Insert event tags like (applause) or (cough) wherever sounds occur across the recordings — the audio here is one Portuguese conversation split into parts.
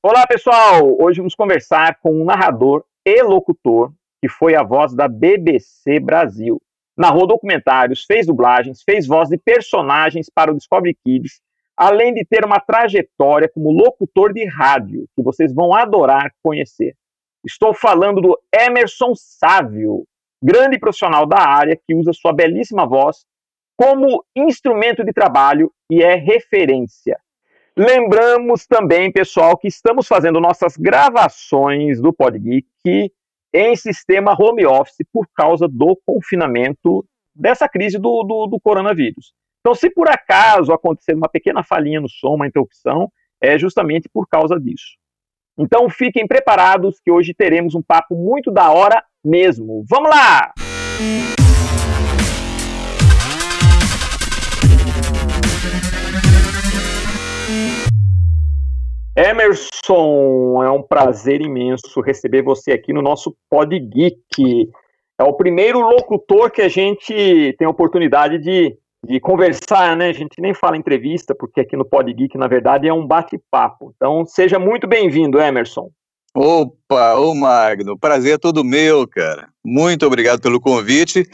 Olá, pessoal! Hoje vamos conversar com um narrador e locutor que foi a voz da BBC Brasil. Narrou documentários, fez dublagens, fez voz de personagens para o Discovery Kids, além de ter uma trajetória como locutor de rádio, que vocês vão adorar conhecer. Estou falando do Emerson Sávio, grande profissional da área que usa sua belíssima voz como instrumento de trabalho e é referência. Lembramos também, pessoal, que estamos fazendo nossas gravações do Podgeek em sistema home office por causa do confinamento dessa crise do, do, do, coronavírus. Então, se por acaso acontecer uma pequena falhinha no som, uma interrupção, é justamente por causa disso. Então, fiquem preparados que hoje teremos um papo muito da hora mesmo. Vamos lá! Emerson, é um prazer imenso receber você aqui no nosso Pod Geek. É o primeiro locutor que a gente tem a oportunidade de, de conversar, né? A gente nem fala entrevista, porque aqui no Pod Geek, na verdade, é um bate-papo. Então, seja muito bem-vindo, Emerson. Opa, ô Magno, prazer é todo meu, cara. Muito obrigado pelo convite,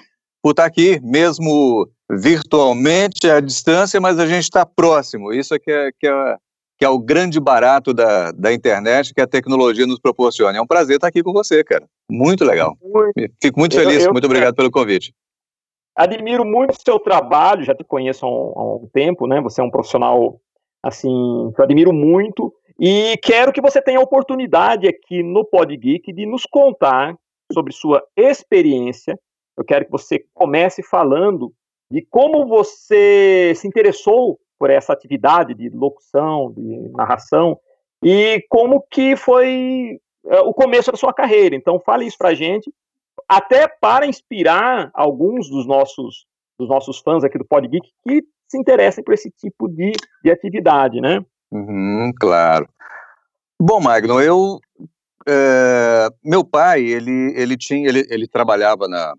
por estar aqui, mesmo virtualmente, à distância, mas a gente está próximo. Isso é que é, que é que é o grande barato da, da internet que a tecnologia nos proporciona. É um prazer estar aqui com você, cara. Muito legal. Fico muito feliz, eu, eu, muito obrigado pelo convite. Admiro muito o seu trabalho, já te conheço há um, há um tempo, né? Você é um profissional, assim, que eu admiro muito. E quero que você tenha a oportunidade aqui no PodGeek de nos contar sobre sua experiência. Eu quero que você comece falando de como você se interessou por essa atividade de locução, de narração, e como que foi é, o começo da sua carreira. Então, fale isso para a gente, até para inspirar alguns dos nossos, dos nossos fãs aqui do Podgeek que se interessem por esse tipo de, de atividade, né? Uhum, claro. Bom, Magno, eu é, meu pai ele ele tinha ele, ele trabalhava na,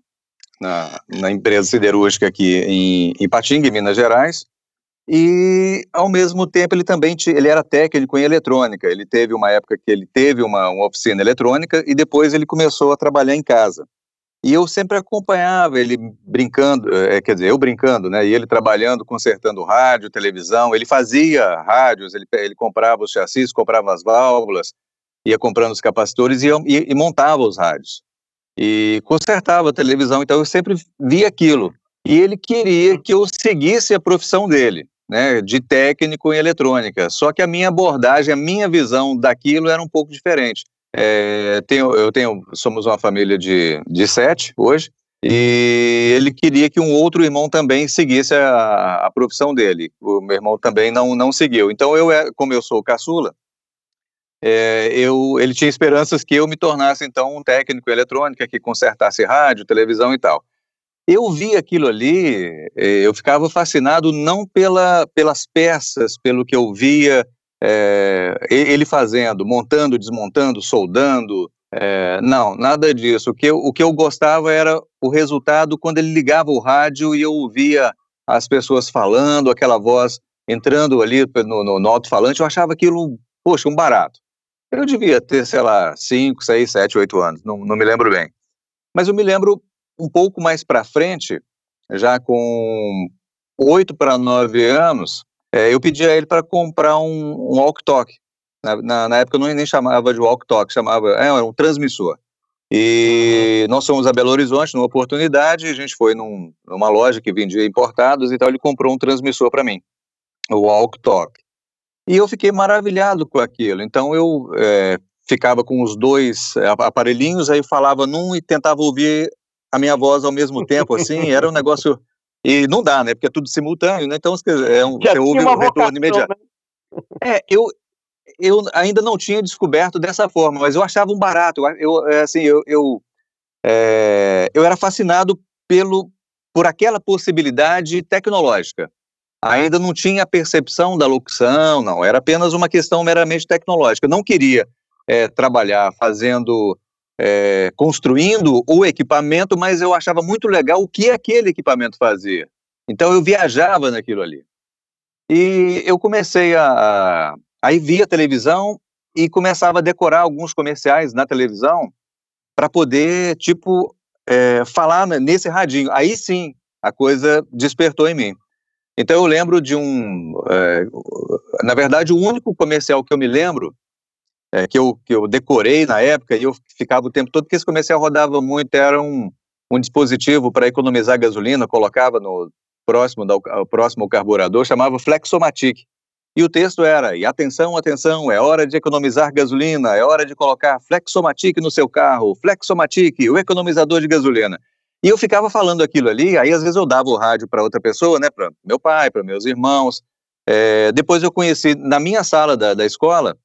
na, na empresa siderúrgica aqui em, em Patinga, em Minas Gerais, e, ao mesmo tempo, ele também ele era técnico em eletrônica. Ele teve uma época que ele teve uma, uma oficina eletrônica e depois ele começou a trabalhar em casa. E eu sempre acompanhava ele brincando, é, quer dizer, eu brincando, né? E ele trabalhando, consertando rádio, televisão. Ele fazia rádios, ele, ele comprava os chassis, comprava as válvulas, ia comprando os capacitores e, e, e montava os rádios. E consertava a televisão, então eu sempre via aquilo. E ele queria que eu seguisse a profissão dele né, de técnico em eletrônica. Só que a minha abordagem, a minha visão daquilo era um pouco diferente. É, tenho, eu tenho, somos uma família de, de sete hoje, e ele queria que um outro irmão também seguisse a, a profissão dele. O meu irmão também não, não seguiu. Então, eu, como eu sou caçula, é, eu, ele tinha esperanças que eu me tornasse, então, um técnico em eletrônica, que consertasse rádio, televisão e tal. Eu vi aquilo ali, eh, eu ficava fascinado não pela, pelas peças, pelo que eu via é, ele fazendo, montando, desmontando, soldando. É, não, nada disso. O que, eu, o que eu gostava era o resultado quando ele ligava o rádio e eu ouvia as pessoas falando, aquela voz entrando ali no, no, no alto-falante, eu achava aquilo, poxa, um barato. Eu devia ter, sei lá, 5, 6, 7, 8 anos, não, não me lembro bem. Mas eu me lembro um pouco mais para frente, já com oito para nove anos, é, eu pedi a ele para comprar um, um walk-talk. Na, na, na, época eu não, nem chamava de walk-talk, chamava, é, era um transmissor. E uhum. nós fomos a Belo Horizonte numa oportunidade, a gente foi num, numa loja que vendia importados e tal, ele comprou um transmissor para mim, o walk-talk. E eu fiquei maravilhado com aquilo. Então eu é, ficava com os dois aparelhinhos, aí falava num e tentava ouvir a minha voz ao mesmo tempo, assim, era um negócio. E não dá, né? Porque é tudo simultâneo, né? Então é um, você ouve o retorno imediato. Né? É, eu, eu ainda não tinha descoberto dessa forma, mas eu achava um barato. Eu, é, assim, eu, eu, é, eu era fascinado pelo, por aquela possibilidade tecnológica. Ainda não tinha a percepção da locução, não. Era apenas uma questão meramente tecnológica. Eu não queria é, trabalhar fazendo é, construindo o equipamento, mas eu achava muito legal o que aquele equipamento fazia. Então eu viajava naquilo ali. E eu comecei a. Aí via televisão e começava a decorar alguns comerciais na televisão para poder, tipo, é, falar nesse radinho. Aí sim, a coisa despertou em mim. Então eu lembro de um, é, na verdade, o único comercial que eu me lembro, é, que, eu, que eu decorei na época, e eu ficava o tempo todo, porque esse comercial rodava muito, era um, um dispositivo para economizar gasolina, colocava no próximo, da, próximo carburador, chamava Flexomatic. E o texto era: e atenção, atenção, é hora de economizar gasolina, é hora de colocar Flexomatic no seu carro, Flexomatic, o economizador de gasolina. E eu ficava falando aquilo ali, aí às vezes eu dava o rádio para outra pessoa, né, para meu pai, para meus irmãos. É, depois eu conheci, na minha sala da, da escola,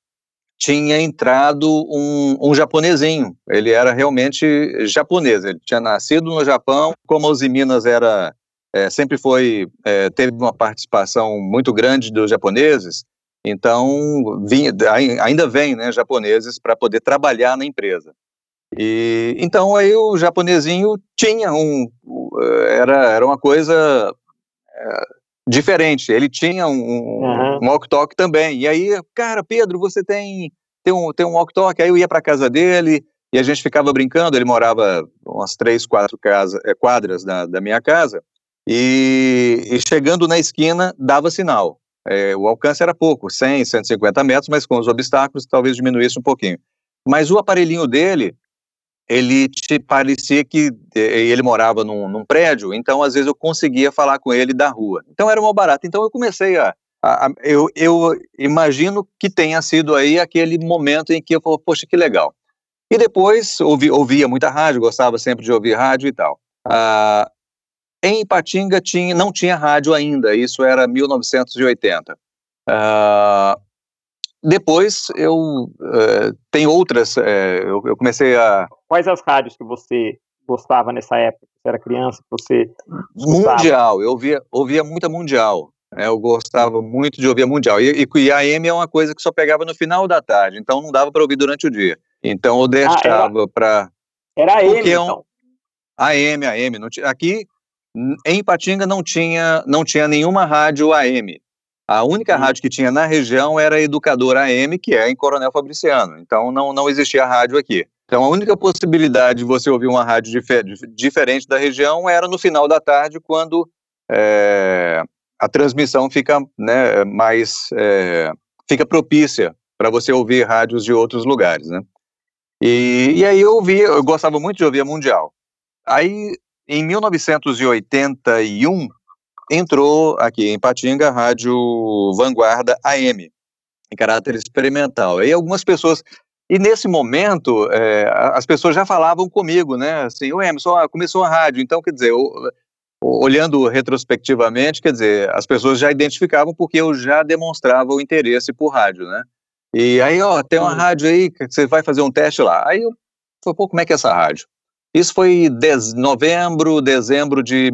tinha entrado um, um japonesinho. Ele era realmente japonês, ele tinha nascido no Japão, como os Minas era é, sempre foi é, teve uma participação muito grande dos japoneses, então vinha, ainda vem né, japoneses para poder trabalhar na empresa. E então aí o japonesinho tinha um era era uma coisa é, diferente. Ele tinha um, uhum. um walk-talk também. E aí, cara, Pedro, você tem tem um tem um walk-talk. Aí eu ia para casa dele e a gente ficava brincando. Ele morava umas três, quatro casa, é, quadras da, da minha casa. E, e chegando na esquina, dava sinal. É, o alcance era pouco, 100, 150 metros, mas com os obstáculos talvez diminuísse um pouquinho. Mas o aparelhinho dele, ele te parecia que ele morava num, num, prédio, então às vezes eu conseguia falar com ele da rua. Então era uma barata. Então eu comecei a, a, a eu, eu, imagino que tenha sido aí aquele momento em que eu falei, poxa, que legal. E depois ouvi, ouvia muita rádio, gostava sempre de ouvir rádio e tal. Ah, em Ipatinga tinha, não tinha rádio ainda, isso era 1980. Uh, ah, depois eu uh, tem outras, uh, eu, eu, comecei a. Quais as rádios que você gostava nessa época? Você era criança, você. Mundial, eu ouvia, ouvia muita mundial. Né, eu gostava muito de ouvir a mundial. E, e, e a AM é uma coisa que só pegava no final da tarde, então não dava para ouvir durante o dia. Então eu deixava ah, para. Era AM, é então. AM, AM. Não tinha, aqui em Patinga não tinha, não tinha nenhuma rádio AM. A única hum. rádio que tinha na região era a Educadora AM, que é em Coronel Fabriciano. Então não, não existia rádio aqui. Então a única possibilidade de você ouvir uma rádio difer diferente da região era no final da tarde, quando é, a transmissão fica né, mais é, fica propícia para você ouvir rádios de outros lugares, né? E, e aí eu ouvia, eu gostava muito de ouvir a Mundial. Aí em 1981, entrou aqui em Patinga a Rádio Vanguarda AM, em caráter experimental. E algumas pessoas. E nesse momento, é, as pessoas já falavam comigo, né? Assim, o Emerson, começou a rádio. Então, quer dizer, eu, olhando retrospectivamente, quer dizer, as pessoas já identificavam porque eu já demonstrava o interesse por rádio, né? E aí, ó, tem uma rádio aí que você vai fazer um teste lá. Aí eu falei, pô, como é que é essa rádio? Isso foi de novembro, dezembro de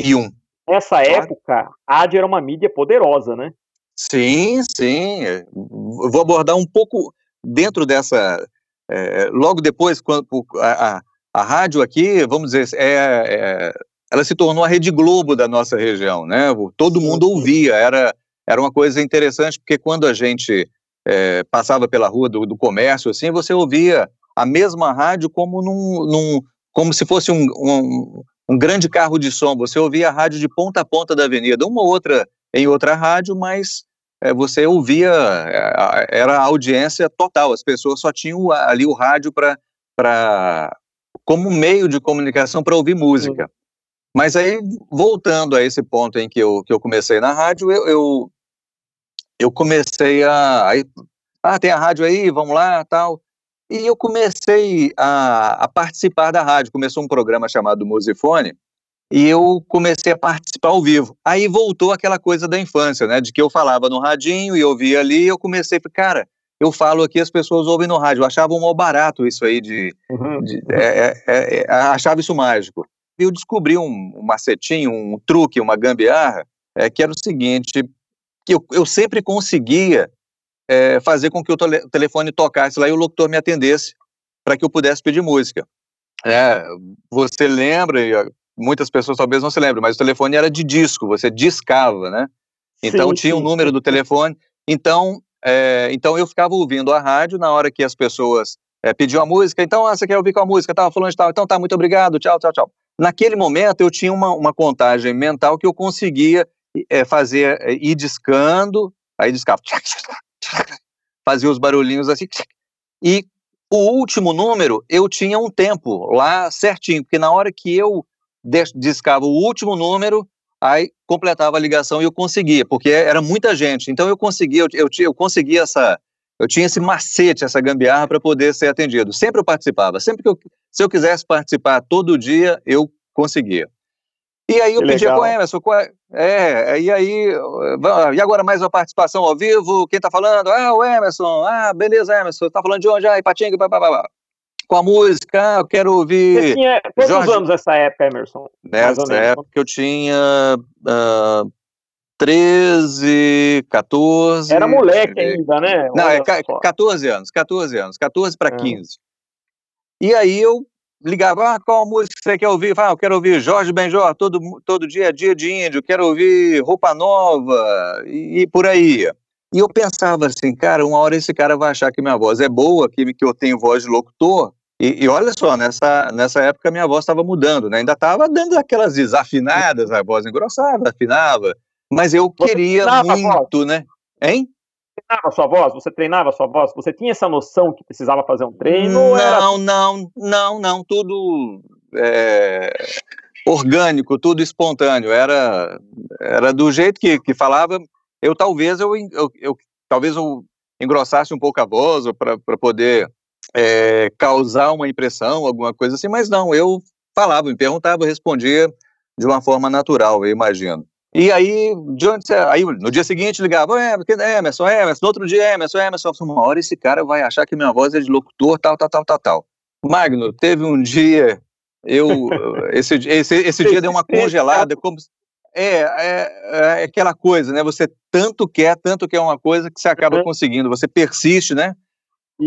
1981. Nessa época, a AD era uma mídia poderosa, né? Sim, sim. Vou abordar um pouco dentro dessa. É, logo depois, quando a, a, a, rádio aqui, vamos dizer, é, é, ela se tornou a Rede Globo da nossa região, né? Todo mundo ouvia, era, era uma coisa interessante, porque quando a gente é, passava pela rua do, do comércio, assim, você ouvia a mesma rádio como num, num como se fosse um, um, um, grande carro de som. Você ouvia a rádio de ponta a ponta da avenida, uma ou outra em outra rádio, mas é, você ouvia, é, era a audiência total, as pessoas só tinham ali o rádio para como meio de comunicação para ouvir música. Mas aí, voltando a esse ponto em que eu, que eu comecei na rádio, eu, eu, eu comecei a, aí, ah, tem a rádio aí, vamos lá, tal. E eu comecei a, a, participar da rádio. Começou um programa chamado Musifone e eu comecei a participar ao vivo. Aí voltou aquela coisa da infância, né? De que eu falava no radinho e ouvia ali. E eu comecei, cara, eu falo aqui, as pessoas ouvem no rádio. Eu achava um mal barato isso aí de, uhum. de é, é, é, é, achava isso mágico. E eu descobri um, um macetinho, um truque, uma gambiarra, é, que era o seguinte, que eu, eu sempre conseguia é, fazer com que o tele, telefone tocasse lá e o locutor me atendesse para que eu pudesse pedir música. É, você lembra, muitas pessoas talvez não se lembrem, mas o telefone era de disco, você discava, né? Então sim, tinha o um número do telefone. Então é, então eu ficava ouvindo a rádio na hora que as pessoas é, pediam a música, então ah, você quer ouvir qual música? Tava falando de tal, então tá, muito obrigado, tchau, tchau, tchau. Naquele momento eu tinha uma, uma contagem mental que eu conseguia é, fazer, é, ir discando, aí discava, fazia os barulhinhos assim, e o último número eu tinha um tempo lá certinho, porque na hora que eu discava o último número, aí completava a ligação e eu conseguia, porque era muita gente. Então eu conseguia, eu, eu, eu conseguia essa, eu tinha esse macete, essa gambiarra para poder ser atendido. Sempre eu participava, sempre que eu, se eu quisesse participar todo dia, eu conseguia. E aí eu que pedia com o Emerson, é, e aí, e agora mais uma participação ao vivo, quem tá falando? Ah, o Emerson, ah, beleza, Emerson, tá falando de onde? Ah, Ipatinga, blá, blá, blá com a música, eu quero ouvir. Você tinha quantos Jorge... anos nessa época, Emerson? Nessa época eu tinha uh, 13, 14. Era moleque ainda, né? Não, é 14 anos, 14 anos, 14 para 15. E aí eu ligava, ah, qual música você quer ouvir? Ah, eu quero ouvir Jorge Benjor, todo, todo dia, dia de índio, quero ouvir Roupa Nova, e, e por aí. E eu pensava assim, cara, uma hora esse cara vai achar que minha voz é boa, que, que eu tenho voz de locutor, e, e, olha só, nessa, nessa época minha voz estava mudando, né? Ainda estava dando aquelas desafinadas, a voz engrossava, afinava. Mas eu Você queria muito, né? Hein? Treinava sua voz? Você treinava sua voz? Você tinha essa noção que precisava fazer um treino? Não, era... não, não, não, tudo é, orgânico, tudo espontâneo. Era, era do jeito que, que falava. Eu talvez eu, eu, eu talvez eu engrossasse um pouco a voz para poder é, causar uma impressão, alguma coisa assim, mas não, eu falava, me perguntava, respondia de uma forma natural, eu imagino. E aí, aí no dia seguinte ligava, é, Emerson, Emerson, no outro dia Emerson, Emerson, uma hora esse cara vai achar que minha voz é de locutor, tal, tal, tal, tal, tal. Magno, teve um dia, eu, (laughs) esse, esse, esse dia deu uma congelada, como, é, é, é, aquela coisa, né, você tanto quer, tanto quer uma coisa que você acaba conseguindo, você persiste, né,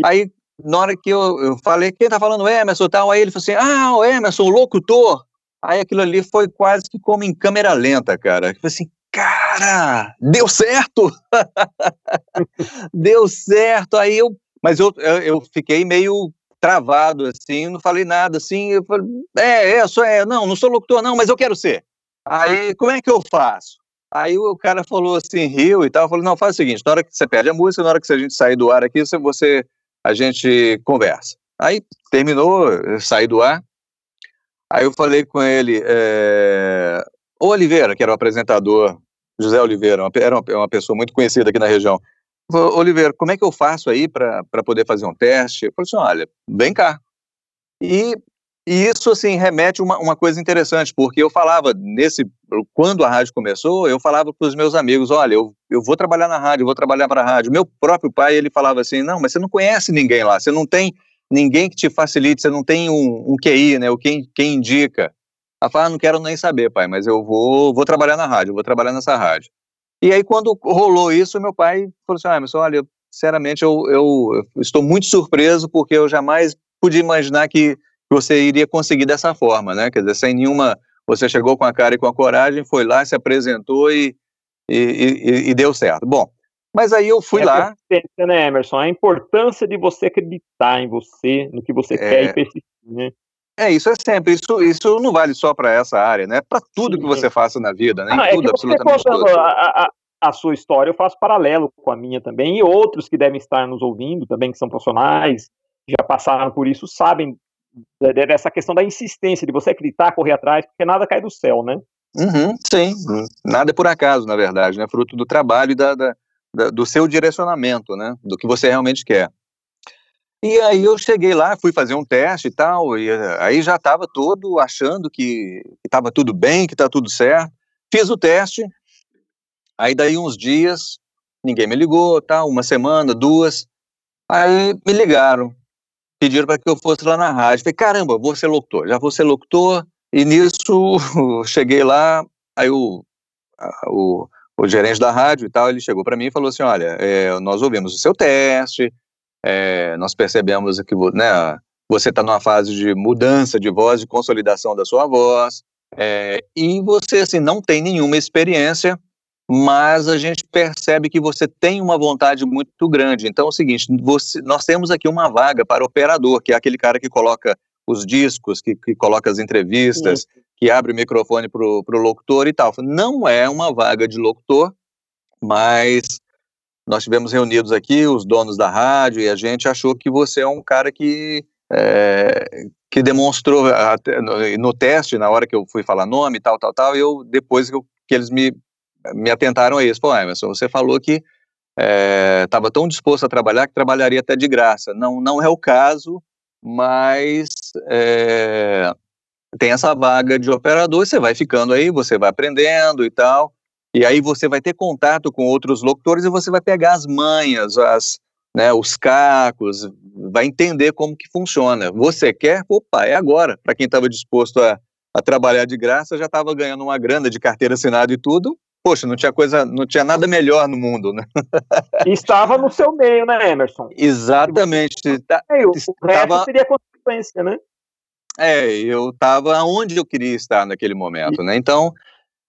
aí na hora que eu, eu falei, quem tá falando Emerson tal, aí ele falou assim, ah, o Emerson, o locutor. Aí aquilo ali foi quase que como em câmera lenta, cara. Eu falei assim, cara, deu certo! (laughs) deu certo! Aí eu, mas eu, eu, eu, fiquei meio travado, assim, não falei nada, assim, eu falei, é, é, sou, é, não, não sou locutor, não, mas eu quero ser. Aí, como é que eu faço? Aí o cara falou assim, riu e tal, falou, não, faz o seguinte, na hora que você perde a música, na hora que a gente sair do ar aqui, você, você a gente conversa. Aí terminou, saí do ar. Aí eu falei com ele, é, o Oliveira, que era o apresentador, José Oliveira, era uma, uma, pessoa muito conhecida aqui na região. Oliveira, como é que eu faço aí para poder fazer um teste? Eu falei assim, olha, vem cá. E e isso, assim, remete uma, uma coisa interessante, porque eu falava, nesse, quando a rádio começou, eu falava para os meus amigos, olha, eu, eu vou trabalhar na rádio, eu vou trabalhar para a rádio. Meu próprio pai, ele falava assim, não, mas você não conhece ninguém lá, você não tem ninguém que te facilite, você não tem um, um QI, né, o quem, quem indica. Ela fala, ah, não quero nem saber, pai, mas eu vou, vou trabalhar na rádio, vou trabalhar nessa rádio. E aí, quando rolou isso, meu pai falou assim, ah, olha, sinceramente, eu, eu, eu estou muito surpreso, porque eu jamais podia imaginar que você iria conseguir dessa forma, né? Quer dizer, sem nenhuma. Você chegou com a cara e com a coragem, foi lá, se apresentou e, e, e, e deu certo. Bom, mas aí eu fui é lá. Né, Emerson? A importância de você acreditar em você, no que você é... quer e persistir, né? É, isso é sempre. Isso, isso não vale só para essa área, né? Para tudo Sim, que você faça na vida, né? Ah, tudo, é absolutamente tudo. A, a, a, sua história, eu faço paralelo com a minha também, e outros que devem estar nos ouvindo também, que são profissionais, já passaram por isso, sabem dessa questão da insistência, de você acreditar, correr atrás, porque nada cai do céu, né? Uhum, sim, nada é por acaso, na verdade, né? Fruto do trabalho e da, da, do seu direcionamento, né? Do que você realmente quer. E aí eu cheguei lá, fui fazer um teste e tal, e eh, aí já estava todo achando que estava tudo bem, que está tudo certo. Fiz o teste, aí daí uns dias, ninguém me ligou, tal, uma semana, duas, aí me ligaram pediram para que eu fosse lá na rádio. Falei, caramba, vou ser locutor, já vou ser locutor. E nisso, (laughs) cheguei lá, aí o, o, o gerente da rádio e tal, ele chegou para mim e falou assim, olha, é, nós ouvimos o seu teste, é, nós percebemos que né, você está numa fase de mudança de voz, de consolidação da sua voz, é, e você assim, não tem nenhuma experiência, mas a gente percebe que você tem uma vontade muito grande. Então é o seguinte, você, nós temos aqui uma vaga para operador, que é aquele cara que coloca os discos, que, que coloca as entrevistas, Sim. Que abre o microfone para o locutor e tal. Não é uma vaga de locutor, mas nós tivemos reunidos aqui os donos da rádio e a gente achou que você é um cara que é, que demonstrou no, teste, na hora que eu fui falar nome, tal, tal, tal, eu depois que, eu, que eles me, me atentaram a isso, pô, Emerson, você falou que estava é, tão disposto a trabalhar que trabalharia até de graça. Não, não é o caso, mas é, tem essa vaga de operador, você vai ficando aí, você vai aprendendo e tal, e aí você vai ter contato com outros locutores e você vai pegar as manhas, as, né, os cacos, vai entender como que funciona. Você quer? Opa, é agora. Para quem estava disposto a, a trabalhar de graça, já estava ganhando uma grana de carteira assinada e tudo. Poxa, não tinha coisa, não tinha nada melhor no mundo, né? Estava no seu meio, né, Emerson? Exatamente. Tá, o estava... resto seria consequência, né? É, eu estava onde eu queria estar naquele momento, né? Então,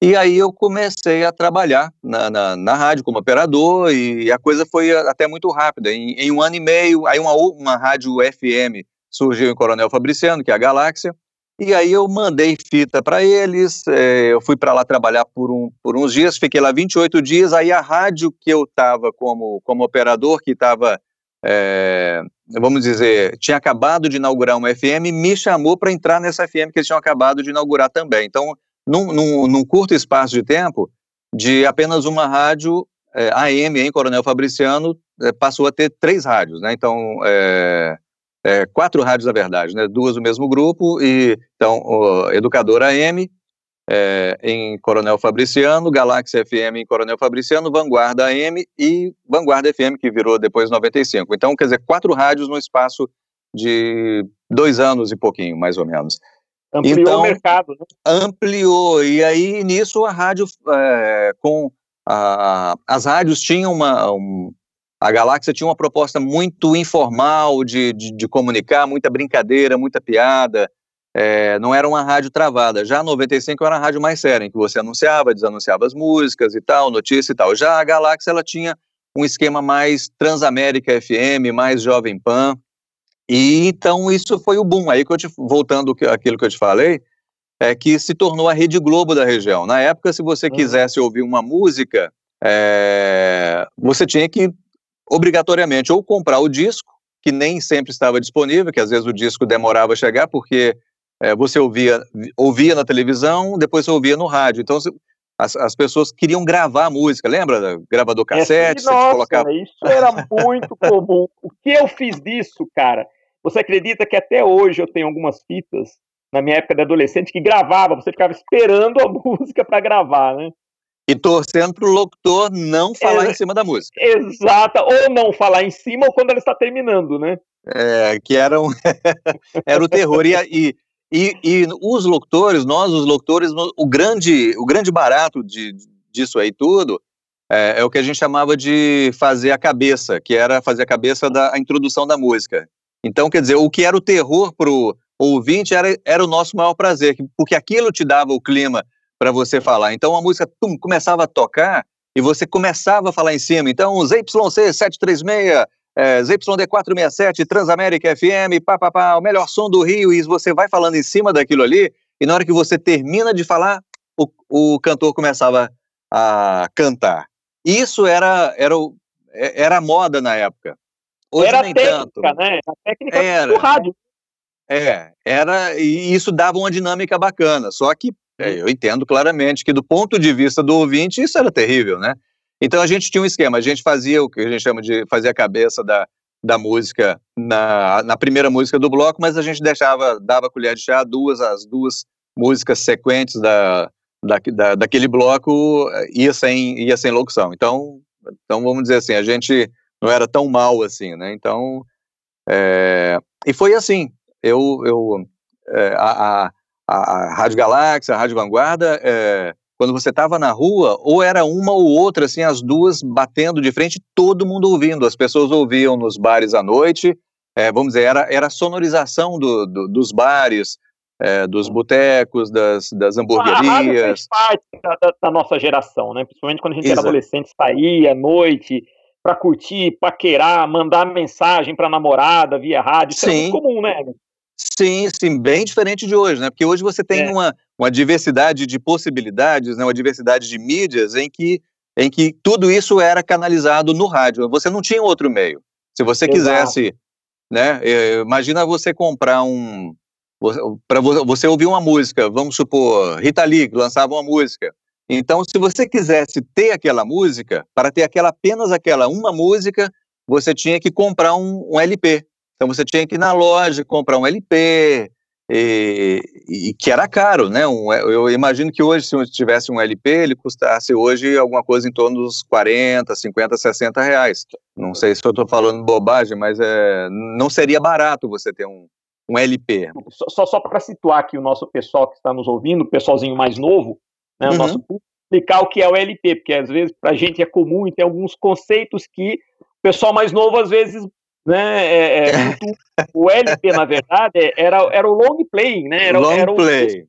e aí eu comecei a trabalhar na, na, na, rádio como operador e a coisa foi até muito rápida. Em, em um ano e meio, aí uma, uma rádio FM surgiu em Coronel Fabriciano, que é a Galáxia, e aí eu mandei fita para eles, é, eu fui para lá trabalhar por, um, por uns dias, fiquei lá 28 dias, aí a rádio que eu estava como, como operador, que estava, é, vamos dizer, tinha acabado de inaugurar uma FM, me chamou para entrar nessa FM que eles tinham acabado de inaugurar também. Então, num, num, num curto espaço de tempo, de apenas uma rádio é, AM em Coronel Fabriciano, é, passou a ter três rádios, né? Então, é, é, quatro rádios, na verdade, né? Duas do mesmo grupo, e então, o Educador AM é, em Coronel Fabriciano, Galáxia FM em Coronel Fabriciano, Vanguarda AM e Vanguarda FM, que virou depois 95. Então, quer dizer, quatro rádios no espaço de dois anos e pouquinho, mais ou menos. Ampliou então, o mercado, né? Ampliou, e aí nisso a rádio, é, com a, as rádios tinham uma, um, a Galáxia tinha uma proposta muito informal de, de, de comunicar, muita brincadeira, muita piada, é, não era uma rádio travada. Já a 95 era uma rádio mais séria, em que você anunciava, desanunciava as músicas e tal, notícia e tal. Já a Galáxia, ela tinha um esquema mais Transamérica FM, mais Jovem Pan, e então isso foi o boom. Aí que eu te, voltando aquilo que eu te falei, é que se tornou a Rede Globo da região. Na época, se você uhum. quisesse ouvir uma música, é, você tinha que obrigatoriamente ou comprar o disco, que nem sempre estava disponível, que às vezes o disco demorava a chegar, porque é, você ouvia, ouvia na televisão, depois você ouvia no rádio. Então as, as pessoas queriam gravar a música, lembra? Gravador é, cassete, é, nossa, colocava... isso era muito comum. O que eu fiz disso, cara? Você acredita que até hoje eu tenho algumas fitas, na minha época de adolescente, que gravava, você ficava esperando a (laughs) música para gravar, né? E torcendo para o locutor não falar é, em cima da música. Exata, ou não falar em cima ou quando ela está terminando, né? É, que era, um (laughs) era o terror. E, e, e, e, os locutores, nós os locutores, o grande, o grande barato de, disso aí tudo é, é, o que a gente chamava de fazer a cabeça, que era fazer a cabeça da a introdução da música. Então, quer dizer, o que era o terror pro ouvinte era, era o nosso maior prazer, porque aquilo te dava o clima para você falar. Então a música tum, começava a tocar e você começava a falar em cima. Então, ZYC 736, é, ZYD 467, Transamérica FM, pá, pá, pá, o melhor som do Rio, e você vai falando em cima daquilo ali, e na hora que você termina de falar, o, o cantor começava a cantar. Isso era, era, era a moda na época. Hoje era nem técnica, tanto. né? A técnica era, do rádio. É, era, e isso dava uma dinâmica bacana. Só que é, eu entendo claramente que, do ponto de vista do ouvinte, isso era terrível, né? Então a gente tinha um esquema, a gente fazia o que a gente chama de fazer a cabeça da, da música na, na primeira música do bloco, mas a gente deixava, dava colher de chá, duas, as duas músicas sequentes da, da, da, daquele bloco ia sem, ia sem locução. Então, então, vamos dizer assim, a gente não era tão mal assim, né? Então, é, e foi assim. Eu, eu é, a, a, a, Rádio Galáxia, a Rádio Vanguarda, é, quando você estava na rua, ou era uma ou outra, assim, as duas batendo de frente, todo mundo ouvindo. As pessoas ouviam nos bares à noite, é, vamos dizer, era, era a sonorização do, do, dos bares, é, dos botecos, das, das hamburguerias. A parte da, da, nossa geração, né? Principalmente quando a gente Exato. era adolescente, saía à noite para curtir, paquerar, mandar mensagem para namorada via rádio. Isso sim. é muito comum, né? Sim, sim, bem diferente de hoje, né? Porque hoje você tem é. uma, uma diversidade de possibilidades, né? uma diversidade de mídias em que, em que tudo isso era canalizado no rádio. Você não tinha outro meio. Se você Exato. quisesse, né? Eh, imagina você comprar um, para você ouvir uma música, vamos supor, Rita Lee lançava uma música. Então, se você quisesse ter aquela música, para ter aquela apenas aquela uma música, você tinha que comprar um, um LP. Então, você tinha que ir na loja comprar um LP, e, e, que era caro, né? Um, eu imagino que hoje, se eu tivesse um LP, ele custasse hoje alguma coisa em torno dos 40, 50, 60 reais. Não sei se eu estou falando bobagem, mas é, não seria barato você ter um, um LP. Só, só para situar aqui o nosso pessoal que está nos ouvindo, o pessoalzinho mais novo, né, uhum. o nosso público, explicar o que é o LP, porque às vezes para a gente é comum e tem alguns conceitos que o pessoal mais novo às vezes né, é, é, o LP na verdade era, era o long play, né? Era, long era o, play.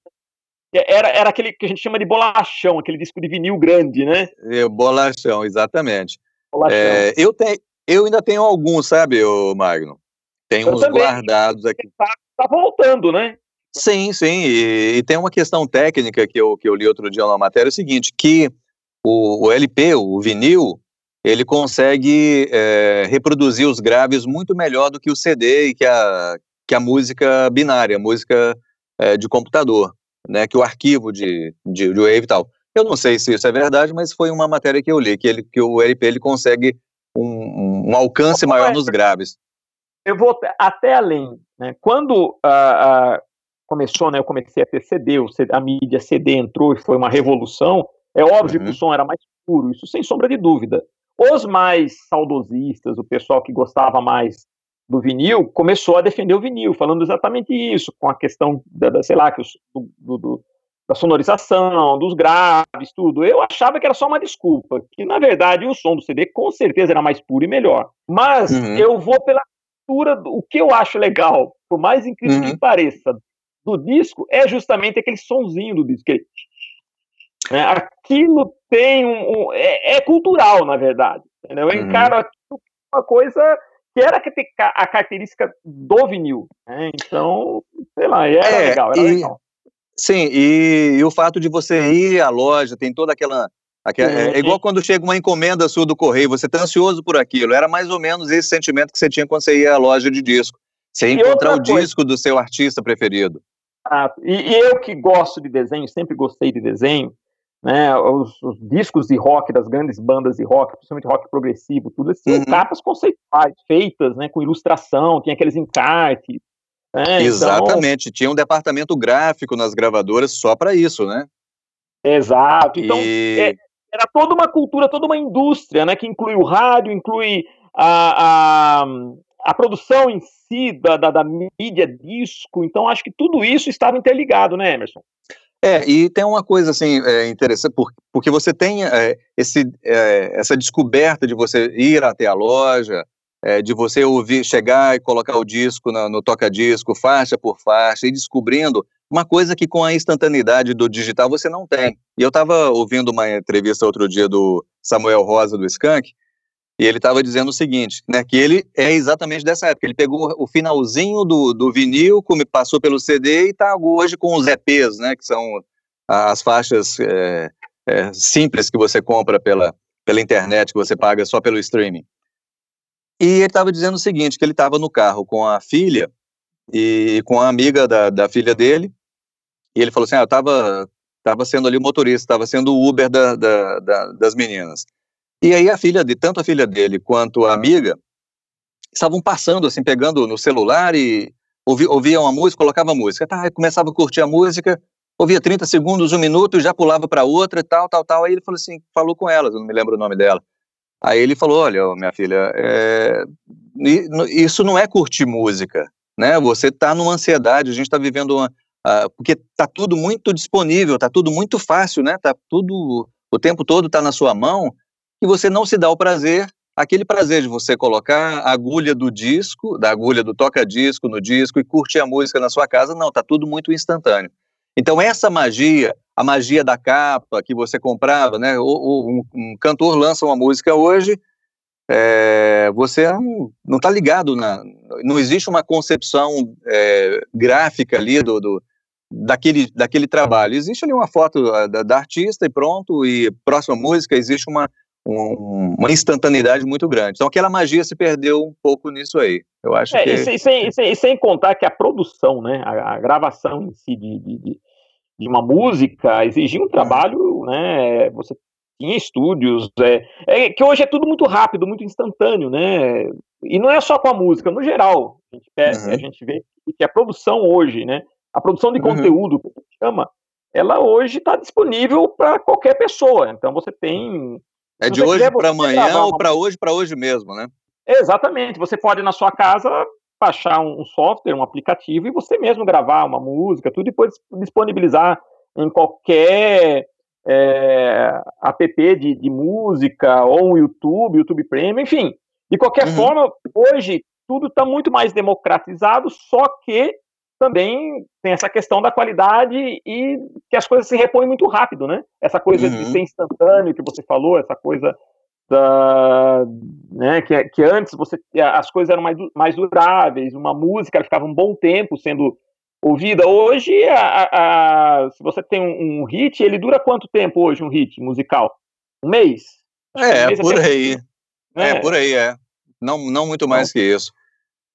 Era, era aquele que a gente chama de bolachão, aquele disco de vinil grande, né? É, bolachão, exatamente. Bolachão. É, eu, tenho, eu ainda tenho alguns, sabe, o Magno? Tem uns também. guardados aqui. Tá, tá, voltando, né? Sim, sim. E, e, tem uma questão técnica que eu, que eu li outro dia na matéria, é o seguinte, que o, o LP, o vinil, ele consegue é, reproduzir os graves muito melhor do que o CD e que a, que a música binária, a música é, de computador, né, que o arquivo de, de, de Wave e tal. Eu não sei se isso é verdade, mas foi uma matéria que eu li, que, ele, que o LP ele consegue um, um alcance maior nos graves eu vou até além. Né? Quando começou, né, eu comecei a ter CD, a mídia CD entrou e foi uma revolução, é óbvio uhum. que o som era mais puro, isso sem sombra de dúvida. Os mais saudosistas, o pessoal que gostava mais do vinil, começou a defender o vinil, falando exatamente isso, com a questão da, da sei lá, que os, do, do, da sonorização, dos graves, tudo. Eu achava que era só uma desculpa, que na verdade o som do CD com certeza era mais puro e melhor. Mas uhum. eu vou pela o que eu acho legal, por mais incrível uhum. que pareça, do disco, é justamente aquele sonzinho do disco. Né, aquilo tem um. um é, é, cultural, na verdade. Entendeu? Eu uhum. encaro aquilo uma coisa que era a característica do vinil. Né? Então, sei lá, era é, legal, era e, legal. Sim, e, e, o fato de você ir à loja, tem toda aquela é, é, igual quando chega uma encomenda sua do correio, você está ansioso por aquilo. Era mais ou menos esse sentimento que você tinha quando você ia à loja de disco. Você ia encontrar o coisa. disco do seu artista preferido. Ah, e, e, eu que gosto de desenho, sempre gostei de desenho, né? Os, os, discos de rock das grandes bandas de rock, principalmente rock progressivo, tudo assim, uhum. capas conceituais, feitas, né? Com ilustração, tinha aqueles encartes. Né? Exatamente, então... tinha um departamento gráfico nas gravadoras só para isso, né? Exato. Então, e... é, era toda uma cultura, toda uma indústria, né, que inclui o rádio, inclui a, a, a produção em si da, da, da, mídia disco. Então, acho que tudo isso estava interligado, né, Emerson? É, e tem uma coisa assim é, interessante, porque você tem é, esse, é, essa descoberta de você ir até a loja, é, de você ouvir, chegar e colocar o disco no, no toca-disco, faixa por faixa, e descobrindo uma coisa que com a instantaneidade do digital você não tem. E eu estava ouvindo uma entrevista outro dia do Samuel Rosa, do Skank, e ele estava dizendo o seguinte, né, que ele é exatamente dessa época, ele pegou o finalzinho do, do vinil, passou pelo CD e está hoje com os EPs, né, que são as faixas é, é, simples que você compra pela, pela internet, que você paga só pelo streaming. E ele estava dizendo o seguinte, que ele estava no carro com a filha e com a amiga da, da filha dele, e ele falou assim: ah, eu estava tava sendo ali o motorista, estava sendo o Uber da, da, da, das meninas. E aí a filha de tanto a filha dele quanto a amiga estavam passando assim, pegando no celular e ouvia, ouvia uma música, colocava música, tá, começava a curtir a música, ouvia 30 segundos, um minuto, já pulava para outra e tal, tal, tal. Aí ele falou assim, falou com elas, eu não me lembro o nome dela. Aí ele falou, olha, minha filha, é, isso não é curtir música, né? Você está numa ansiedade, a gente está vivendo uma, Uh, porque está tudo muito disponível, está tudo muito fácil, né? Tá tudo o tempo todo está na sua mão e você não se dá o prazer aquele prazer de você colocar a agulha do disco, da agulha do toca-disco no disco e curtir a música na sua casa, não, tá tudo muito instantâneo. Então essa magia, a magia da capa que você comprava, né? um, um cantor lança uma música hoje, é, você não está ligado na, não existe uma concepção é, gráfica ali do, do, daquele, daquele trabalho. Existe ali uma foto da, da artista e pronto, e próxima música existe uma, um, uma instantaneidade muito grande. Então aquela magia se perdeu um pouco nisso aí. Eu acho é, que. E sem, e, sem, e sem, contar que a produção, né, a, a gravação em si de, de, de, uma música exigia um trabalho, né? Você tinha estúdios, é, é, que hoje é tudo muito rápido, muito instantâneo, né? E não é só com a música, no geral. A gente, uhum. a gente vê que a produção hoje, né? A produção de uhum. conteúdo, que a gente chama, ela hoje está disponível para qualquer pessoa. Então você tem. É de hoje para amanhã ou para hoje para hoje mesmo, né? Exatamente. Você pode na sua casa baixar um software, um aplicativo e você mesmo gravar uma música, tudo e depois disponibilizar em qualquer é, app de, de, música ou um YouTube, YouTube Premium, enfim. De qualquer uhum. forma, hoje tudo está muito mais democratizado, só que também tem essa questão da qualidade e que as coisas se repõem muito rápido, né? Essa coisa uhum. de ser instantâneo que você falou, essa coisa da, né, que, que antes você as coisas eram mais, mais duráveis, uma música ficava um bom tempo sendo ouvida. Hoje, a, a, se você tem um, um, hit, ele dura quanto tempo hoje um hit musical? Um mês? É, um mês por aí. Né? É, por aí, é. Não, não muito mais não. que isso.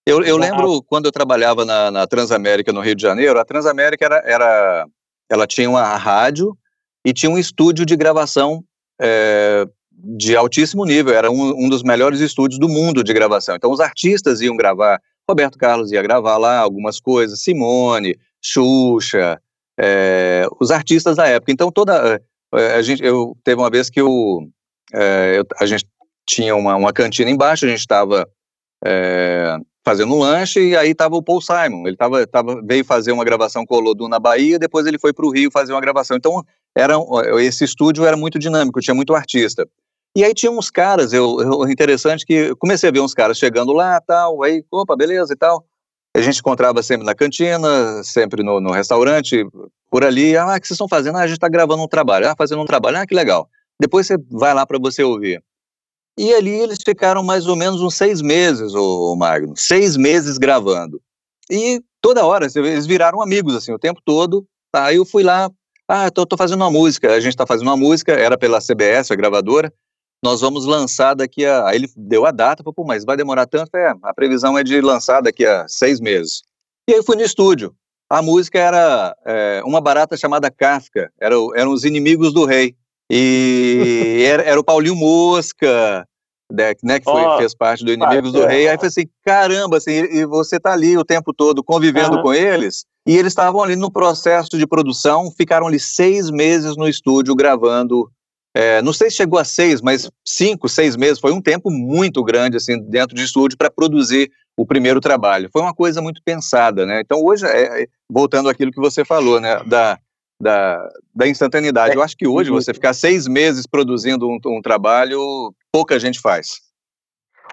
Eu, eu lembro quando eu trabalhava na, na, Transamérica no Rio de Janeiro, a Transamérica era, era, ela tinha uma rádio e tinha um estúdio de gravação é, de altíssimo nível, era um, um, dos melhores estúdios do mundo de gravação. Então os artistas iam gravar, Roberto Carlos ia gravar lá algumas coisas, Simone, Xuxa, é, os artistas da época. Então toda é, a gente, eu teve uma vez que eu, é, eu a gente tinha uma, uma cantina embaixo, a gente estava é, fazendo um lanche e aí tava o Paul Simon. Ele tava, tava, veio fazer uma gravação com o Olodum na Bahia, depois ele foi para o Rio fazer uma gravação. Então, era, esse estúdio era muito dinâmico, tinha muito artista. E aí tinha uns caras, eu, eu interessante que comecei a ver uns caras chegando lá, tal, aí, opa, beleza e tal. A gente encontrava sempre na cantina, sempre no, no restaurante, por ali. Ah, o que vocês estão fazendo? Ah, a gente está gravando um trabalho. Ah, fazendo um trabalho. Ah, que legal. Depois você vai lá para você ouvir. E ali eles ficaram mais ou menos uns seis meses, o, Magno, seis meses gravando. E toda hora, eles viraram amigos, assim, o tempo todo. Tá, aí eu fui lá, ah, tô, tô fazendo uma música, a gente tá fazendo uma música, era pela CBS, a gravadora, nós vamos lançar daqui a... Aí ele deu a data, falou, pô, mas vai demorar tanto? É, a previsão é de lançar daqui a seis meses. E aí eu fui no estúdio. A música era é, uma barata chamada Kafka, era, eram os inimigos do rei. E era, era, o Paulinho Mosca, né, né que foi, oh, fez parte do Inimigos do Rei. Aí falei assim, caramba, assim, e você tá ali o tempo todo convivendo uhum. com eles. E eles estavam ali no processo de produção, ficaram ali seis meses no estúdio gravando. É, não sei se chegou a seis, mas cinco, seis meses. Foi um tempo muito grande, assim, dentro de estúdio para produzir o primeiro trabalho. Foi uma coisa muito pensada, né? Então hoje, é, é voltando àquilo que você falou, né, da da, da instantaneidade. É, Eu acho que hoje você ficar seis meses produzindo um, um trabalho, pouca gente faz.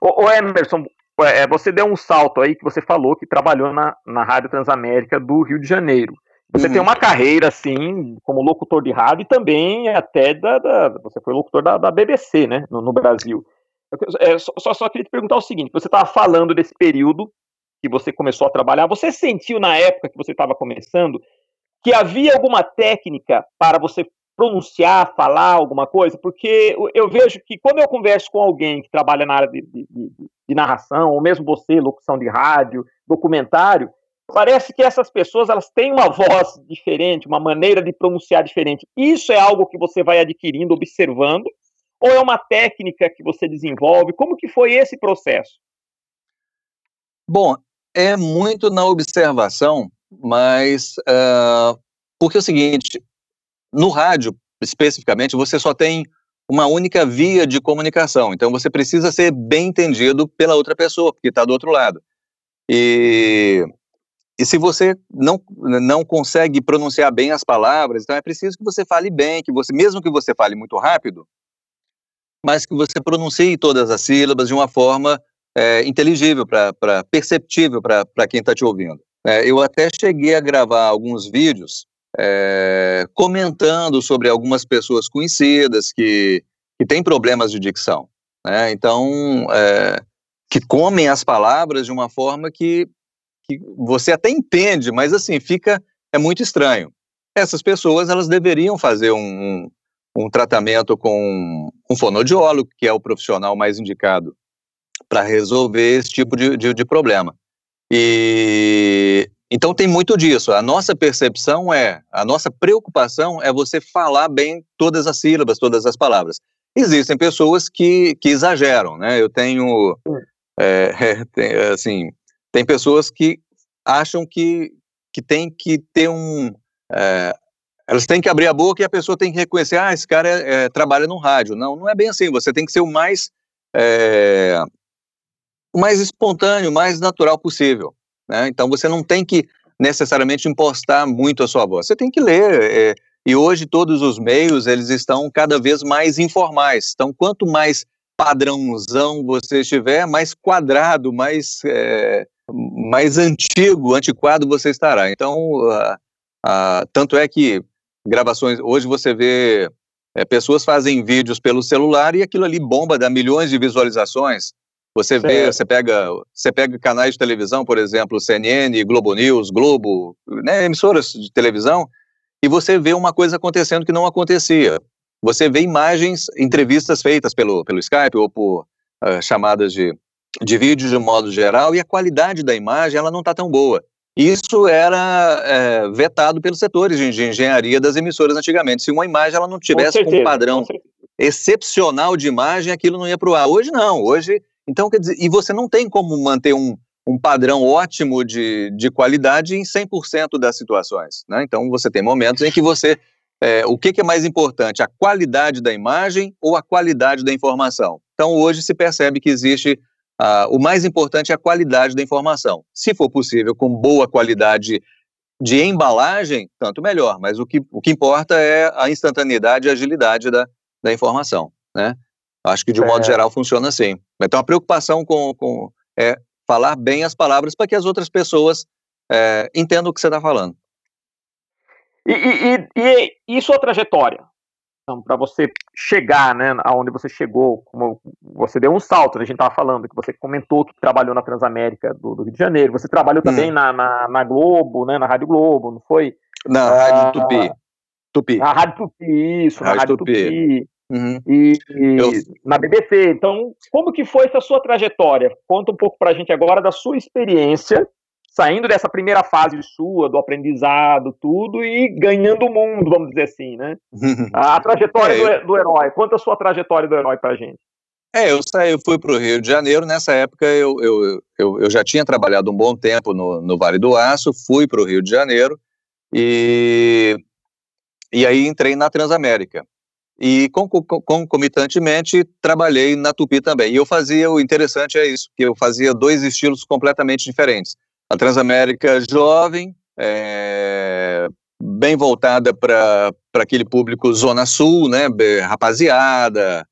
Ô, ô Emerson, é, você deu um salto aí que você falou que trabalhou na, na Rádio Transamérica do Rio de Janeiro. Você uhum. tem uma carreira, assim, como locutor de rádio e também até da. da você foi locutor da, da BBC, né, no, no Brasil. É, só, só queria te perguntar o seguinte: você estava falando desse período que você começou a trabalhar, você sentiu na época que você estava começando que havia alguma técnica para você pronunciar, falar alguma coisa? Porque eu vejo que quando eu converso com alguém que trabalha na área de, de, de, de narração, ou mesmo você, locução de rádio, documentário, parece que essas pessoas elas têm uma voz diferente, uma maneira de pronunciar diferente. Isso é algo que você vai adquirindo, observando, ou é uma técnica que você desenvolve? Como que foi esse processo? Bom, é muito na observação mas uh, porque é o seguinte, no rádio especificamente, você só tem uma única via de comunicação, então você precisa ser bem entendido pela outra pessoa, porque está do outro lado. E, e se você não, não consegue pronunciar bem as palavras, então é preciso que você fale bem, que você, mesmo que você fale muito rápido, mas que você pronuncie todas as sílabas de uma forma é, inteligível, para perceptível para quem está te ouvindo. É, eu até cheguei a gravar alguns vídeos é, comentando sobre algumas pessoas conhecidas que, que têm problemas de dicção. Né? Então, é, que comem as palavras de uma forma que, que você até entende, mas assim, fica, é muito estranho. Essas pessoas, elas deveriam fazer um, um, tratamento com um fonoaudiólogo, que é o profissional mais indicado para resolver esse tipo de, de, de problema. E então tem muito disso. A nossa percepção é, a nossa preocupação é você falar bem todas as sílabas, todas as palavras. Existem pessoas que, que exageram, né? Eu tenho, é, (laughs) é, tem, assim, tem pessoas que acham que, que tem que ter um, é, elas têm que abrir a boca e a pessoa tem que reconhecer, ah, esse cara é, é, trabalha no rádio. Não, não é bem assim. Você tem que ser o mais, é, o mais espontâneo, o mais natural possível. Né? Então você não tem que necessariamente impostar muito a sua voz. Você tem que ler. É, e hoje todos os meios eles estão cada vez mais informais. Então quanto mais padrãozão você estiver, mais quadrado, mais é, mais antigo, antiquado você estará. Então, uh, uh, tanto é que gravações, hoje você vê é, pessoas fazem vídeos pelo celular e aquilo ali bomba, dá milhões de visualizações. Você vê, você pega, você pega canais de televisão, por exemplo, CNN, Globo News, Globo, né, emissoras de televisão, e você vê uma coisa acontecendo que não acontecia. Você vê imagens, entrevistas feitas pelo, pelo Skype ou por uh, chamadas de, de vídeo de modo geral, e a qualidade da imagem ela não está tão boa. Isso era é, vetado pelos setores de, de, engenharia das emissoras antigamente. Se uma imagem ela não tivesse certeza, um padrão excepcional de imagem, aquilo não ia para o ar. Hoje não, hoje então, quer dizer, e você não tem como manter um, um padrão ótimo de, de qualidade em 100% das situações. Né? Então, você tem momentos em que você. É, o que, que, é mais importante, a qualidade da imagem ou a qualidade da informação? Então, hoje se percebe que existe. Uh, o mais importante é a qualidade da informação. Se for possível, com boa qualidade de embalagem, tanto melhor. Mas o que, o que importa é a instantaneidade e agilidade da, da informação. Né? Acho que, de um é. modo geral, funciona assim. Então, a preocupação com, com é falar bem as palavras para que as outras pessoas é, entendam o que você está falando. E, e, e, e, sua trajetória? Então, para você chegar né, aonde você chegou, como você deu um salto, a gente estava falando, que você comentou que trabalhou na Transamérica do, do Rio de Janeiro, você trabalhou hum. também na, na, na, Globo, né, na Rádio Globo, não foi? Na ah, Rádio Tupi. Tupi. Na Rádio Tupi, isso, Rádio na Rádio Tupi. Tupi. Uhum. E, e eu... na BBC. Então, como que foi essa sua trajetória? Conta um pouco para a gente agora da sua experiência, saindo dessa primeira fase sua, do aprendizado, tudo, e ganhando o mundo, vamos dizer assim, né? A trajetória é, do, do, herói. Conta a sua trajetória do herói para a gente. É, eu saí, eu fui para o Rio de Janeiro. Nessa época, eu, eu, eu, eu, já tinha trabalhado um bom tempo no, no Vale do Aço, fui para o Rio de Janeiro e, e aí entrei na Transamérica. E concomitantemente trabalhei na Tupi também. E eu fazia, o interessante é isso, que eu fazia dois estilos completamente diferentes. A Transamérica jovem, é, bem voltada para aquele público Zona Sul, né, rapaziada,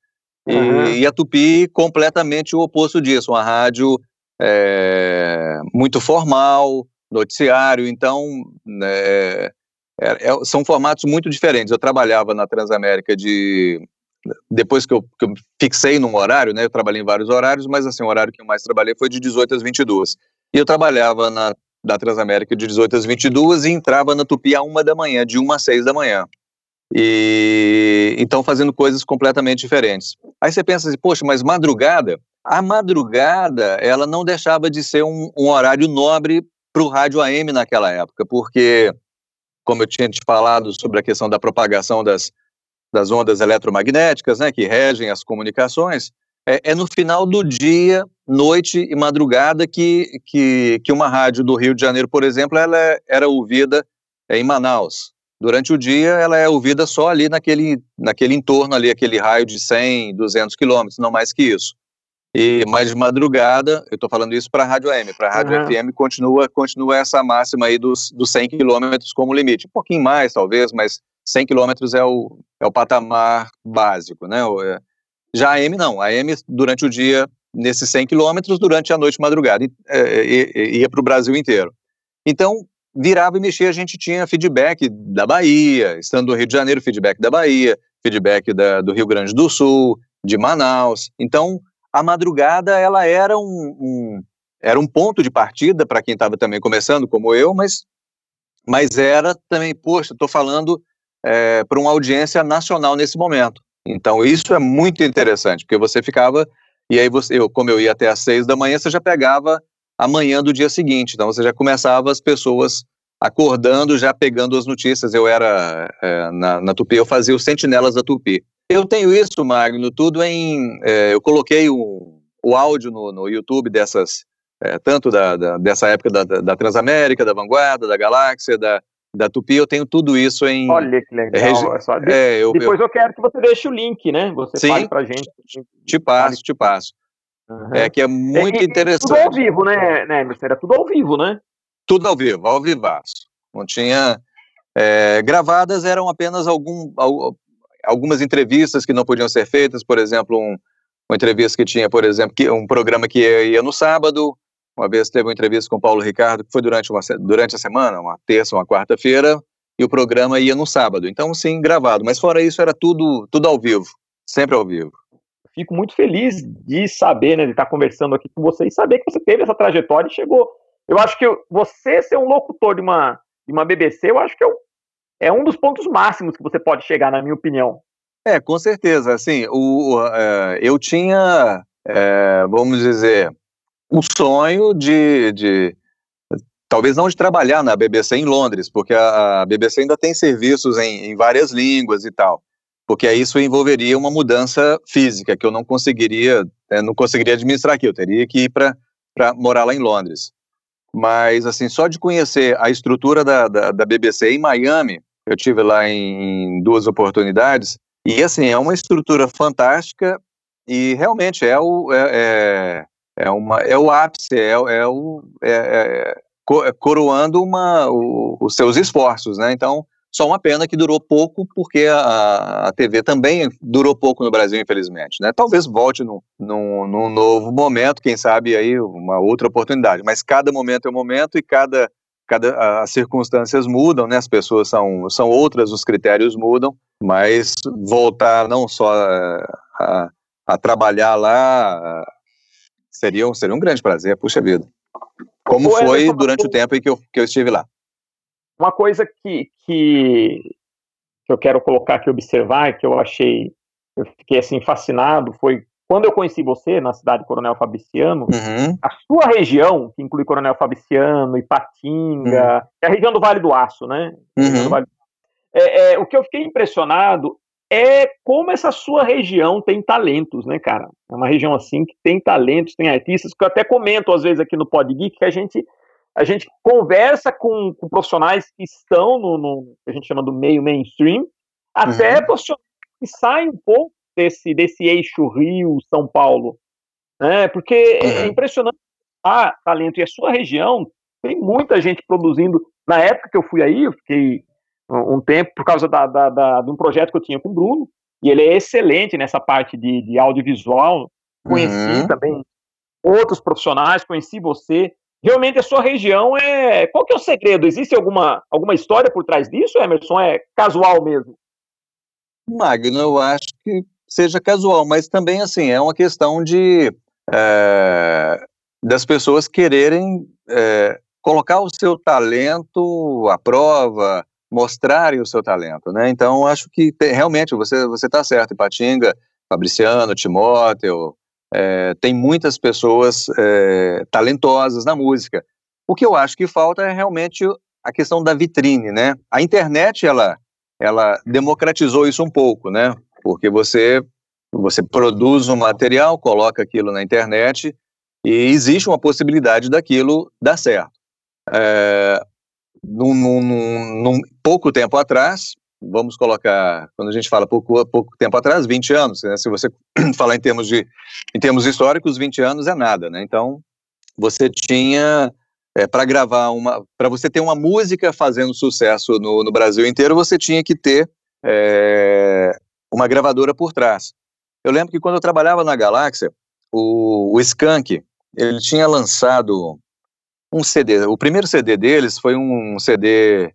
uhum. e, e, a Tupi completamente o oposto disso, uma rádio é, muito formal, noticiário, então é, é, é, são formatos muito diferentes. Eu trabalhava na Transamérica de. Depois que eu, que eu, fixei num horário, né? Eu trabalhei em vários horários, mas assim, o horário que eu mais trabalhei foi de 18 às 22. E eu trabalhava na da Transamérica de 18 às 22 e entrava na Tupi a uma da manhã, de 1 às 6 da manhã. E então fazendo coisas completamente diferentes. Aí você pensa assim, poxa, mas madrugada? A madrugada, ela não deixava de ser um, um horário nobre para o rádio AM naquela época, porque como eu tinha te falado sobre a questão da propagação das, das ondas eletromagnéticas, né, que regem as comunicações, é, é, no final do dia, noite e madrugada que, que, que uma rádio do Rio de Janeiro, por exemplo, ela é, era ouvida é, em Manaus. Durante o dia, ela é ouvida só ali naquele, naquele entorno ali, aquele raio de 100, 200 quilômetros, não mais que isso. E mais de madrugada, eu estou falando isso para a Rádio AM, para a Rádio uhum. FM continua, continua essa máxima aí dos, dos 100 quilômetros como limite. Um pouquinho mais, talvez, mas 100 quilômetros é o, é o patamar básico, né? É, Já a AM não, a AM durante o dia, nesses 100 quilômetros, durante a noite madrugada, é, ia para o Brasil inteiro. Então, virava e mexia, a gente tinha feedback da Bahia, estando no Rio de Janeiro, feedback da Bahia, feedback da, do Rio Grande do Sul, de Manaus. Então, a madrugada, ela era um, um era um ponto de partida para quem estava também começando, como eu, mas, mas era também, poxa, estou falando é, para uma audiência nacional nesse momento. Então, isso é muito interessante, porque você ficava, e aí você, eu, como eu ia até às seis da manhã, você já pegava a manhã do dia seguinte, então você já começava as pessoas acordando, já pegando as notícias. Eu era, é, na, na Tupi, eu fazia os Sentinelas da Tupi. Eu tenho isso, Magno, tudo em, é, eu coloquei o, o áudio no, no YouTube dessas, é, tanto da, da, dessa época da, da, Transamérica, da Vanguarda, da Galáxia, da, da Tupi, eu tenho tudo isso em. Olha que legal. Regi... É, eu, Depois eu, eu, quero que você deixe o link, né? Você sim, fale pra gente. Te passo, te passo. Uhum. É que é muito é, interessante. Tudo ao vivo, né, né, Emerson? Era tudo ao vivo, né? Tudo ao vivo, ao vivaço. Não tinha. É, gravadas eram apenas algum, algumas entrevistas que não podiam ser feitas, por exemplo, um, uma entrevista que tinha, por exemplo, que, um programa que ia no sábado, uma vez teve uma entrevista com o Paulo Ricardo, que foi durante, uma, durante a semana, uma terça, uma quarta-feira, e o programa ia no sábado. Então, sim, gravado. Mas fora isso, era tudo, tudo ao vivo, sempre ao vivo. Fico muito feliz de saber, né, de estar conversando aqui com você e saber que você teve essa trajetória e chegou. Eu acho que você ser um locutor de uma, de uma BBC, eu acho que é um, é um dos pontos máximos que você pode chegar, na minha opinião. É, com certeza. Assim, o, uh, eu tinha, uh, vamos dizer, um sonho de, de, talvez não de trabalhar na BBC em Londres, porque a, a BBC ainda tem serviços em, em, várias línguas e tal, porque isso envolveria uma mudança física que eu não conseguiria, é, não conseguiria administrar aqui, eu teria que ir para morar lá em Londres. Mas, assim, só de conhecer a estrutura da, da, da BBC em Miami, eu tive lá em, duas oportunidades, e, assim, é uma estrutura fantástica e realmente é o, é, é é, uma, é o ápice, é, é o, é, é, é coroando uma, o, os seus esforços, né? Então, só uma pena que durou pouco, porque a, a TV também durou pouco no Brasil, infelizmente, né? Talvez volte num, num, num novo momento, quem sabe aí uma outra oportunidade, mas cada momento é um momento e cada, cada as circunstâncias mudam, né? As pessoas são, são outras, os critérios mudam, mas voltar não só a, a, a trabalhar lá, Seria, um, seria um grande prazer, puxa vida. Como Ô, foi Everton, durante o tempo em que eu, que eu estive lá. Uma coisa que, que, que eu quero colocar aqui, observar, que eu achei, eu fiquei assim fascinado, foi quando eu conheci você na cidade de Coronel Fabriciano, uhum. a sua região, que inclui Coronel Fabriciano, Ipatinga, uhum. é a região do Vale do Aço, né? Uhum. Do vale... É, é, o que eu fiquei impressionado é como essa sua região tem talentos, né, cara? É uma região assim que tem talentos, tem artistas, que eu até comento às vezes aqui no Pod Geek, que a gente, a gente conversa com, com profissionais que estão no, no, que a gente chama do meio mainstream, até uhum. profissionais que saem um pouco desse, desse eixo Rio-São Paulo, né? Porque é impressionante a talento e a sua região tem muita gente produzindo. Na época que eu fui aí, eu fiquei um tempo por causa da, da, da, de um projeto que eu tinha com o Bruno, e ele é excelente nessa parte de, de audiovisual. Conheci uhum. também outros profissionais, conheci você. Realmente a sua região é. Qual que é o segredo? Existe alguma, alguma história por trás disso, Emerson? É casual mesmo? Magno, eu acho que seja casual, mas também assim, é uma questão de é, das pessoas quererem é, colocar o seu talento à prova, mostrarem o seu talento, né? Então, acho que tem, realmente você você está certo, Patinga, Fabriciano, Timóteo, é, tem muitas pessoas talentosas na música. O que eu acho que falta é realmente a questão da vitrine, né? A internet ela ela democratizou isso um pouco, né? Porque você você produz um material, coloca aquilo na internet e existe uma possibilidade daquilo dar certo. É, num, num, num, pouco tempo atrás, vamos colocar, quando a gente fala pouco, pouco tempo atrás, 20 anos, né? se você (clears throat) falar em termos, de, em termos históricos, 20 anos é nada, né? Então, você tinha, é, para gravar uma, para você ter uma música fazendo sucesso no, no Brasil inteiro, você tinha que ter é, uma gravadora por trás. Eu lembro que quando eu trabalhava na Galáxia, o, o Skank, ele tinha lançado um CD. O primeiro CD deles foi um CD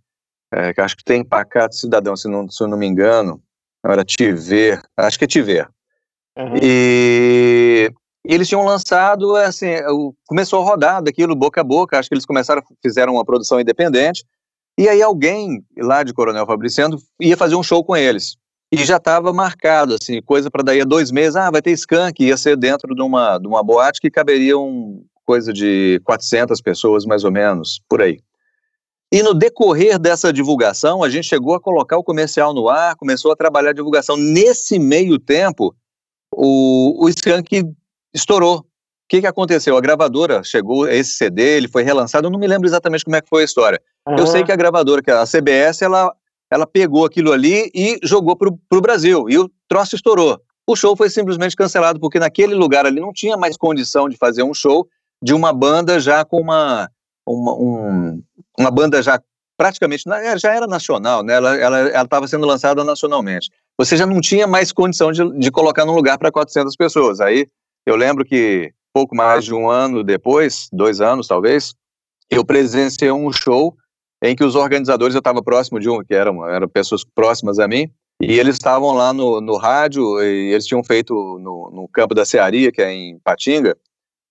é, que acho que tem Pacato Cidadão, se não, se eu não me engano. Não, era Tiver, acho que é Tiver. Uhum. E eles tinham lançado, assim, começou a rodar daquilo boca a boca, acho que eles começaram, fizeram uma produção independente, e aí alguém lá de Coronel Fabriciano ia fazer um show com eles. E já estava marcado, assim, coisa para daí a dois meses, ah, vai ter Skank, ia ser dentro de uma, de uma boate que caberiam coisa de 400 pessoas, mais ou menos, por aí. E no decorrer dessa divulgação, a gente chegou a colocar o comercial no ar, começou a trabalhar a divulgação. Nesse meio tempo, o, o Skank estourou. O que, que aconteceu? A gravadora chegou, esse CD, ele foi relançado, eu não me lembro exatamente como é que foi a história. Uhum. Eu sei que a gravadora, que é a CBS, ela, ela pegou aquilo ali e jogou para o Brasil, e o troço estourou. O show foi simplesmente cancelado, porque naquele lugar ali não tinha mais condição de fazer um show de uma banda já com uma, uma, um, uma banda já praticamente, é, já era nacional, né? ela estava sendo lançada nacionalmente. Você já não tinha mais condição de, de colocar num lugar para 400 pessoas. Aí eu lembro que pouco mais de um ano depois, dois anos talvez, eu presenciei um show em que os organizadores, eu estava próximo de um, que eram, eram pessoas próximas a mim, e eles estavam lá no, no rádio, e eles tinham feito no, no campo da Cearia, que é em Patinga,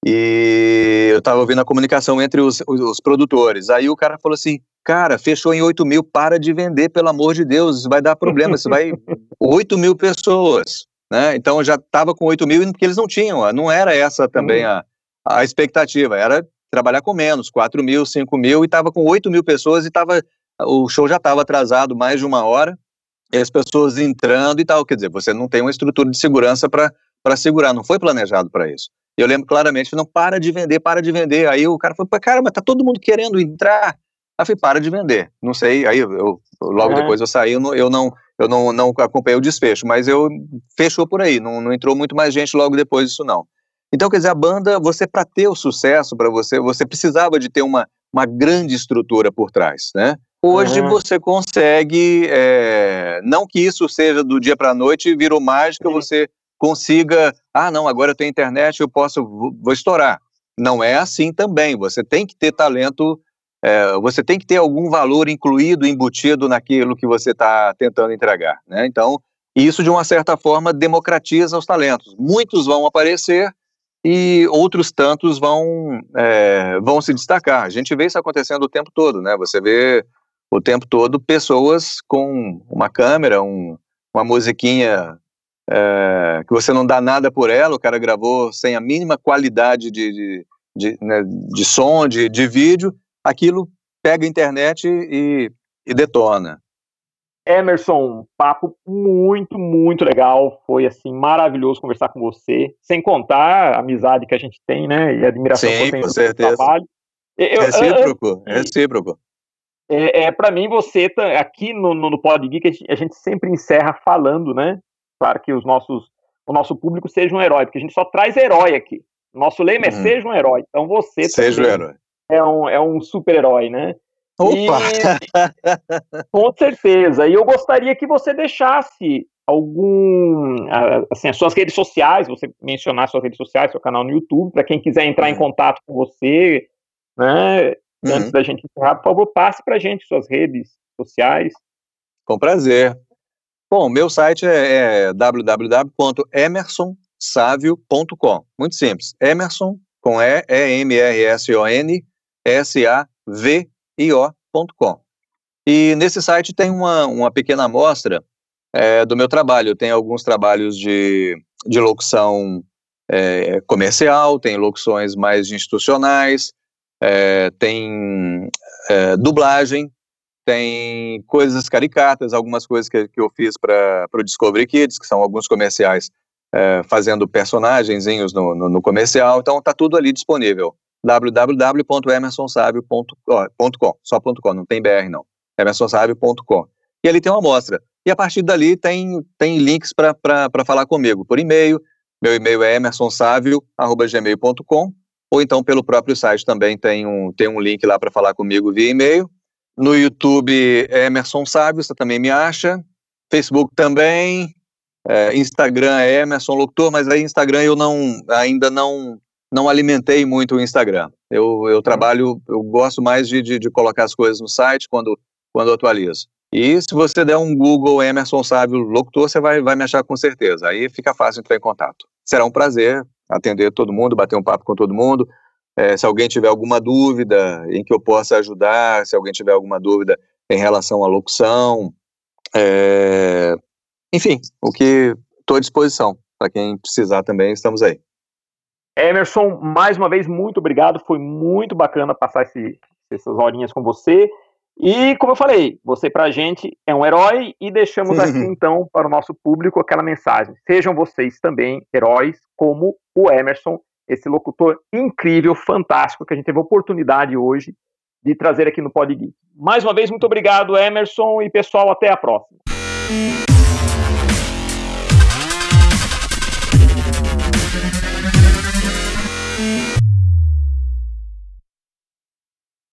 e eu estava ouvindo a comunicação entre os, os, os, produtores. Aí o cara falou assim: Cara, fechou em 8 mil, para de vender, pelo amor de Deus, isso vai dar problema, isso vai. (laughs) 8 mil pessoas. Né? Então já estava com 8 mil, porque eles não tinham, não era essa também uhum. a, a expectativa, era trabalhar com menos, 4 mil, 5 mil, e estava com 8 mil pessoas e tava, o show já estava atrasado mais de uma hora, e as pessoas entrando e tal. Quer dizer, você não tem uma estrutura de segurança para segurar, não foi planejado para isso. Eu lembro claramente, não para de vender, para de vender. Aí o cara falou, cara, mas tá todo mundo querendo entrar. Aí eu falei, para de vender. Não sei, aí eu, logo é. depois eu saí, eu não, eu não, eu não, não acompanhei o desfecho, mas eu fechou por aí, não, não entrou muito mais gente logo depois disso não. Então, quer dizer, a banda, você para ter o sucesso para você, você precisava de ter uma, uma grande estrutura por trás, né? Hoje uhum. você consegue, é, não que isso seja do dia para a noite, virou mágica, você consiga, ah, não, agora eu tenho internet, eu posso, vou estourar. Não é assim também. Você tem que ter talento, é, você tem que ter algum valor incluído, embutido naquilo que você está tentando entregar. Né? Então, isso de uma certa forma democratiza os talentos. Muitos vão aparecer e outros tantos vão, é, vão se destacar. A gente vê isso acontecendo o tempo todo, né? Você vê o tempo todo pessoas com uma câmera, um, uma musiquinha é, que você não dá nada por ela, o cara gravou sem a mínima qualidade de, de, de, né, de som, de, de vídeo, aquilo pega a internet e, e detona. Emerson, papo muito, muito legal. Foi assim maravilhoso conversar com você, sem contar a amizade que a gente tem, né? E a admiração Sim, que tem com certeza. trabalho. Eu, recíproco, eu, recíproco. É, é para mim você tá, aqui no, no, no Pod Geek a gente sempre encerra falando, né? Claro que os nossos, o nosso público seja um herói, porque a gente só traz herói aqui. Nosso lema é uhum. seja um herói. Então você seja um herói. É um, é um super-herói, né? Opa! E, (laughs) com certeza. E eu gostaria que você deixasse algum, assim, as suas redes sociais, você mencionar suas redes sociais, seu canal no YouTube, para quem quiser entrar uhum. em contato com você, né? Uhum. Antes da gente encerrar, por favor, passe para a gente suas redes sociais. Com prazer. Bom, meu site é, é www.emersonsavio.com. Muito simples. Emerson com E, E-M-R-S-O-N, S-A-V-I-O.com. E nesse site tem uma, uma pequena amostra é, do meu trabalho. Tem alguns trabalhos de, de locução é, comercial, tem locuções mais institucionais, é, tem é, dublagem, tem coisas caricatas, algumas coisas que, que eu fiz para o Discovery Kids, que são alguns comerciais é, fazendo personagenzinhos no, no, no, comercial, então tá tudo ali disponível, www.emersonsabio.com, só .com, não tem BR não, emersonsabio.com, e ali tem uma amostra, e a partir dali tem, tem links para falar comigo, por e-mail, meu e-mail é emersonsavio.gmail.com, ou então pelo próprio site também tem um, tem um link lá para falar comigo via e-mail, no YouTube é Emerson Sábio, você também me acha. Facebook também. É, Instagram é Emerson Locutor, mas aí Instagram eu não ainda não não alimentei muito o Instagram. Eu, eu trabalho, eu gosto mais de, de, de colocar as coisas no site quando, quando atualizo. E se você der um Google Emerson Sábio Locutor, você vai, vai me achar com certeza. Aí fica fácil entrar em contato. Será um prazer atender todo mundo, bater um papo com todo mundo. É, se alguém tiver alguma dúvida em que eu possa ajudar, se alguém tiver alguma dúvida em relação à locução, é, enfim, o que estou à disposição. Para quem precisar também, estamos aí. Emerson, mais uma vez, muito obrigado. Foi muito bacana passar esse, essas horinhas com você. E, como eu falei, você para a gente é um herói e deixamos aqui, (laughs) então, para o nosso público aquela mensagem. Sejam vocês também heróis, como o Emerson, esse locutor incrível, fantástico, que a gente teve a oportunidade hoje de trazer aqui no Pod Mais uma vez, muito obrigado, Emerson, e pessoal, até a próxima.